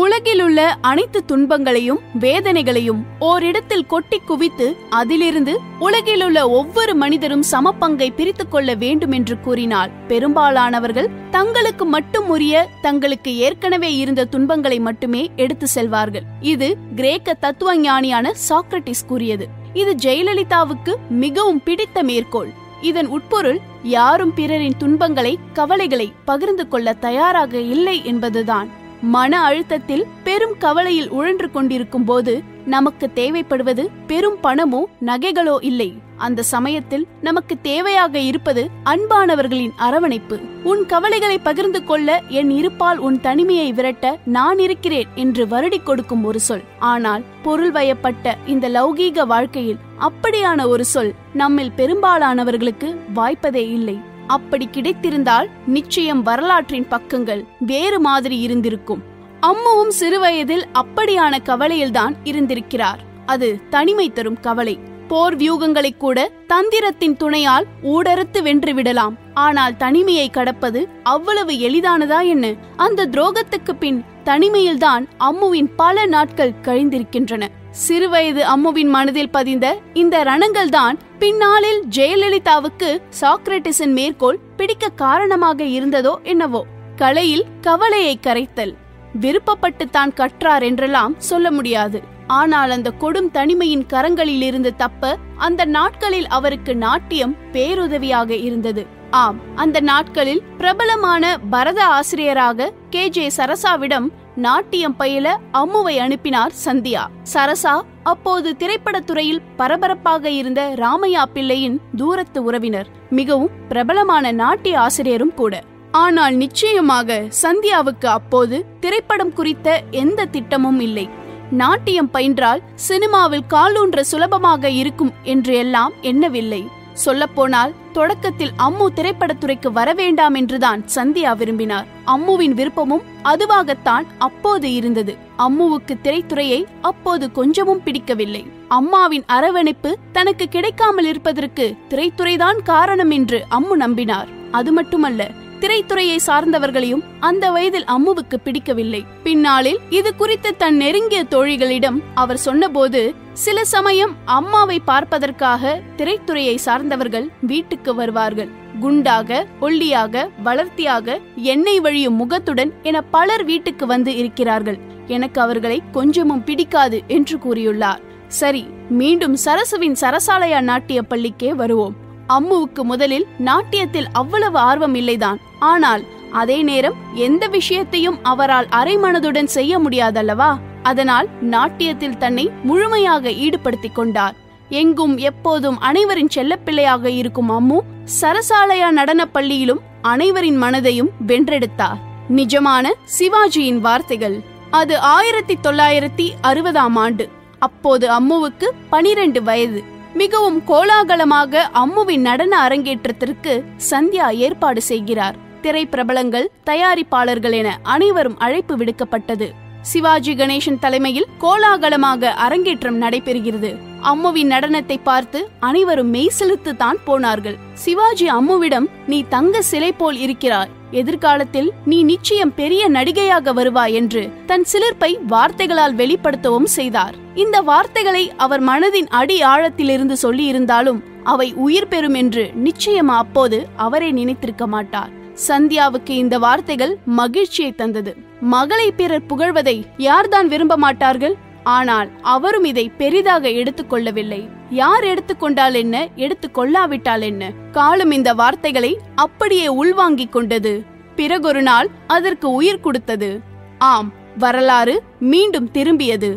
உலகிலுள்ள அனைத்து துன்பங்களையும் வேதனைகளையும் ஓரிடத்தில் கொட்டி குவித்து அதிலிருந்து உலகிலுள்ள ஒவ்வொரு மனிதரும் சமப்பங்கை பிரித்துக் கொள்ள வேண்டும் என்று கூறினால் பெரும்பாலானவர்கள் தங்களுக்கு மட்டும் உரிய தங்களுக்கு ஏற்கனவே இருந்த துன்பங்களை மட்டுமே எடுத்து செல்வார்கள். இது கிரேக்க தத்துவ ஞானியான சாக்ரட்டிஸ் கூறியது. இது ஜெயலலிதாவுக்கு மிகவும் பிடித்த மேற்கோள். இதன் உட்பொருள் யாரும் பிறரின் துன்பங்களை கவலைகளை பகிர்ந்து கொள்ள தயாராக இல்லை என்பதுதான். மன அழுத்தத்தில் பெரும் கவலையில் உழன்று கொண்டிருக்கும் போது நமக்கு தேவைப்படுவது பெரும் பணமோ நகைகளோ இல்லை. அந்த சமயத்தில் நமக்கு தேவையாக இருப்பது அன்பானவர்களின் அரவணைப்பு. உன் கவலைகளை பகிர்ந்து கொள்ள என் இருப்பால் உன் தனிமையை விரட்ட நான் இருக்கிறேன் என்று வருடி கொடுக்கும் ஒரு சொல். ஆனால் பொருள் வயப்பட்ட இந்த லௌகீக வாழ்க்கையில் அப்படியான ஒரு சொல் நம்மில் பெரும்பாலானவர்களுக்கு வாய்ப்பதே இல்லை. அப்படி கிடைத்திருந்தால் நிச்சயம் வரலாற்றின் பக்கங்கள் வேறு மாதிரி இருந்திருக்கும். அம்முவும் சிறுவயதில் அப்படியான கவலையில்தான் இருந்திருக்கிறார். அது தனிமை தரும் கவலை. போர் வியூகங்களை கூட தந்திரத்தின் துணையால் ஊடறுத்து வென்று விடலாம். ஆனால் தனிமையை கடப்பது அவ்வளவு எளிதானதா என்ன? அந்த துரோகத்துக்கு பின் தனிமையில்தான் அம்முவின் பல நாட்கள் கழிந்திருக்கின்றன. சிறுவயது அம்முவின் மனதில் பதிந்த இந்த ரணங்கள் தான் பின்னாளில் ஜெயலலிதாவுக்கு சாக்ரட்டிஸின் மேற்கோள் பிடிக்க காரணமாக இருந்ததோ என்னவோ. கலையில் கவலையை கரைத்தல். விருப்பப்பட்டு தான் கற்றார் என்றெல்லாம் சொல்ல முடியாது. ஆனால் அந்த கொடும் தனிமையின் கரங்களில் இருந்து தப்ப அந்த நாட்களில் அவருக்கு நாட்டியம் பேருதவியாக இருந்தது. ஆம் அந்த நாட்களில் பிரபலமான பரத ஆசிரியராக கே. ஜே. சரசாவிடம் நாட்டியம் பயில அம்முவை அனுப்பினார் சந்தியா. சரசா அப்போது திரைப்படத்துறையில் பரபரப்பாக இருந்த ராமையா பிள்ளையின் தூரத்து உறவினர். மிகவும் பிரபலமான நாட்டிய ஆசிரியரும் கூட. ஆனால் நிச்சயமாக சந்தியாவுக்கு அப்போது திரைப்படம் குறித்த எந்த திட்டமும் இல்லை. நாட்டியம் பயின்றால் சினிமாவில் காலூன்ற சுலபமாக இருக்கும் என்று எல்லாம் எண்ணவில்லை. சொல்லப்போனால் தொடக்கத்தில் அம்மு திரைப்படத்துறைக்கு வர வேண்டாம் என்றுதான் சந்தியா விரும்பினார். அம்முவின் விருப்பமும் அதுவாகத்தான் அப்போது இருந்தது. அம்முவுக்கு திரைத்துறையை அப்போது கொஞ்சமும் பிடிக்கவில்லை. அம்மாவின் அரவணைப்பு தனக்கு கிடைக்காமல் இருப்பதற்கு திரைத்துறைதான் காரணம் என்று அம்மு நம்பினார். அது மட்டுமல்ல திரைத்துறையை சார்ந்தவர்களையும் அந்த வயதில் அம்முவுக்கு பிடிக்கவில்லை. பின்னாளில் இது குறித்து தன் நெருங்கிய தோழிகளிடம் அவர் சொன்னபோது சில சமயம் அம்மாவை பார்ப்பதற்காக திரைத்துறையை சார்ந்தவர்கள் வீட்டுக்கு வருவார்கள். குண்டாக ஒல்லியாக வளர்த்தியாக எண்ணெய் வழியும் முகத்துடன் என பலர் வீட்டுக்கு வந்து இருக்கிறார்கள். எனக்கு அவர்களை கொஞ்சமும் பிடிக்காது என்று கூறியுள்ளார். சரி மீண்டும் சரசுவின் சரசாலயா நாட்டிய பள்ளிக்கே வருவோம். அம்முவுக்கு முதலில் நாட்டியத்தில் அவ்வளவு ஆர்வம் இல்லைதான். ஆனால் அதே நேரம் எந்த விஷயத்தையும் அவரால் அரைமனதுடன் செய்ய முடியாதல்லவா? அதனால் நாட்டியத்தில் தன்னை முழுமையாக ஈடுபடுத்திக் கொண்டார். எங்கும் எப்போதும் அனைவரின் செல்லப்பிள்ளையாக இருக்கும் அம்மு சரசாலயா நடனப் பள்ளியிலும் அனைவரின் மனதையும் வென்றெடுத்தார். நிஜமான சிவாஜியின் வார்த்தைகள். அது ஆயிரத்தி தொள்ளாயிரத்தி அறுபதாம் ஆண்டு. அப்போது அம்முவுக்கு பனிரெண்டு வயது. மிகவும் கோலாகலமாக அம்முவின் நடன அரங்கேற்றத்திற்கு சந்தியா ஏற்பாடு செய்கிறார். திரைப்பிரபலங்கள் தயாரிப்பாளர்கள் என அனைவரும் அழைப்பு விடுக்கப்பட்டது. சிவாஜி கணேசன் தலைமையில் கோலாகலமாக அரங்கேற்றம் நடைபெறுகிறது. அம்முவின் நடனத்தை பார்த்து அனைவரும் மெய்சிலுத்து தான் போனார்கள். சிவாஜி அம்முவிடம் நீ தங்க சிலை போல் இருக்கிறாய். எதிர்காலத்தில் நீ நிச்சயம் பெரிய நடிகையாக வருவாய் என்று தன் சிலிர்ப்பை வார்த்தைகளால் வெளிப்படுத்தவும் செய்தார். இந்த வார்த்தைகளை அவர் மனதின் அடி ஆழத்திலிருந்து சொல்லியிருந்தாலும் அவை உயிர் பெறும் என்று நிச்சயமா அப்போது அவரே நினைத்திருக்க மாட்டார். சந்தியாவுக்கு இந்த வார்த்தைகள் மகிழ்ச்சியை தந்தது. மகளை பிறர் புகழ்வதை யார்தான் விரும்ப மாட்டார்கள்? ஆனால் அவரும் இதை பெரிதாக எடுத்துக்கொள்ளவில்லை யார் எடுத்துக்கொண்டால் என்ன? எடுத்துக்கொள்ளாவிட்டால் என்ன? காலம் இந்த வார்த்தைகளை அப்படியே உள்வாங்கிக் கொண்டது. பிறகொரு நாள் அதற்கு உயிர் கொடுத்தது. ஆம் வரலாறு மீண்டும் திரும்பியது.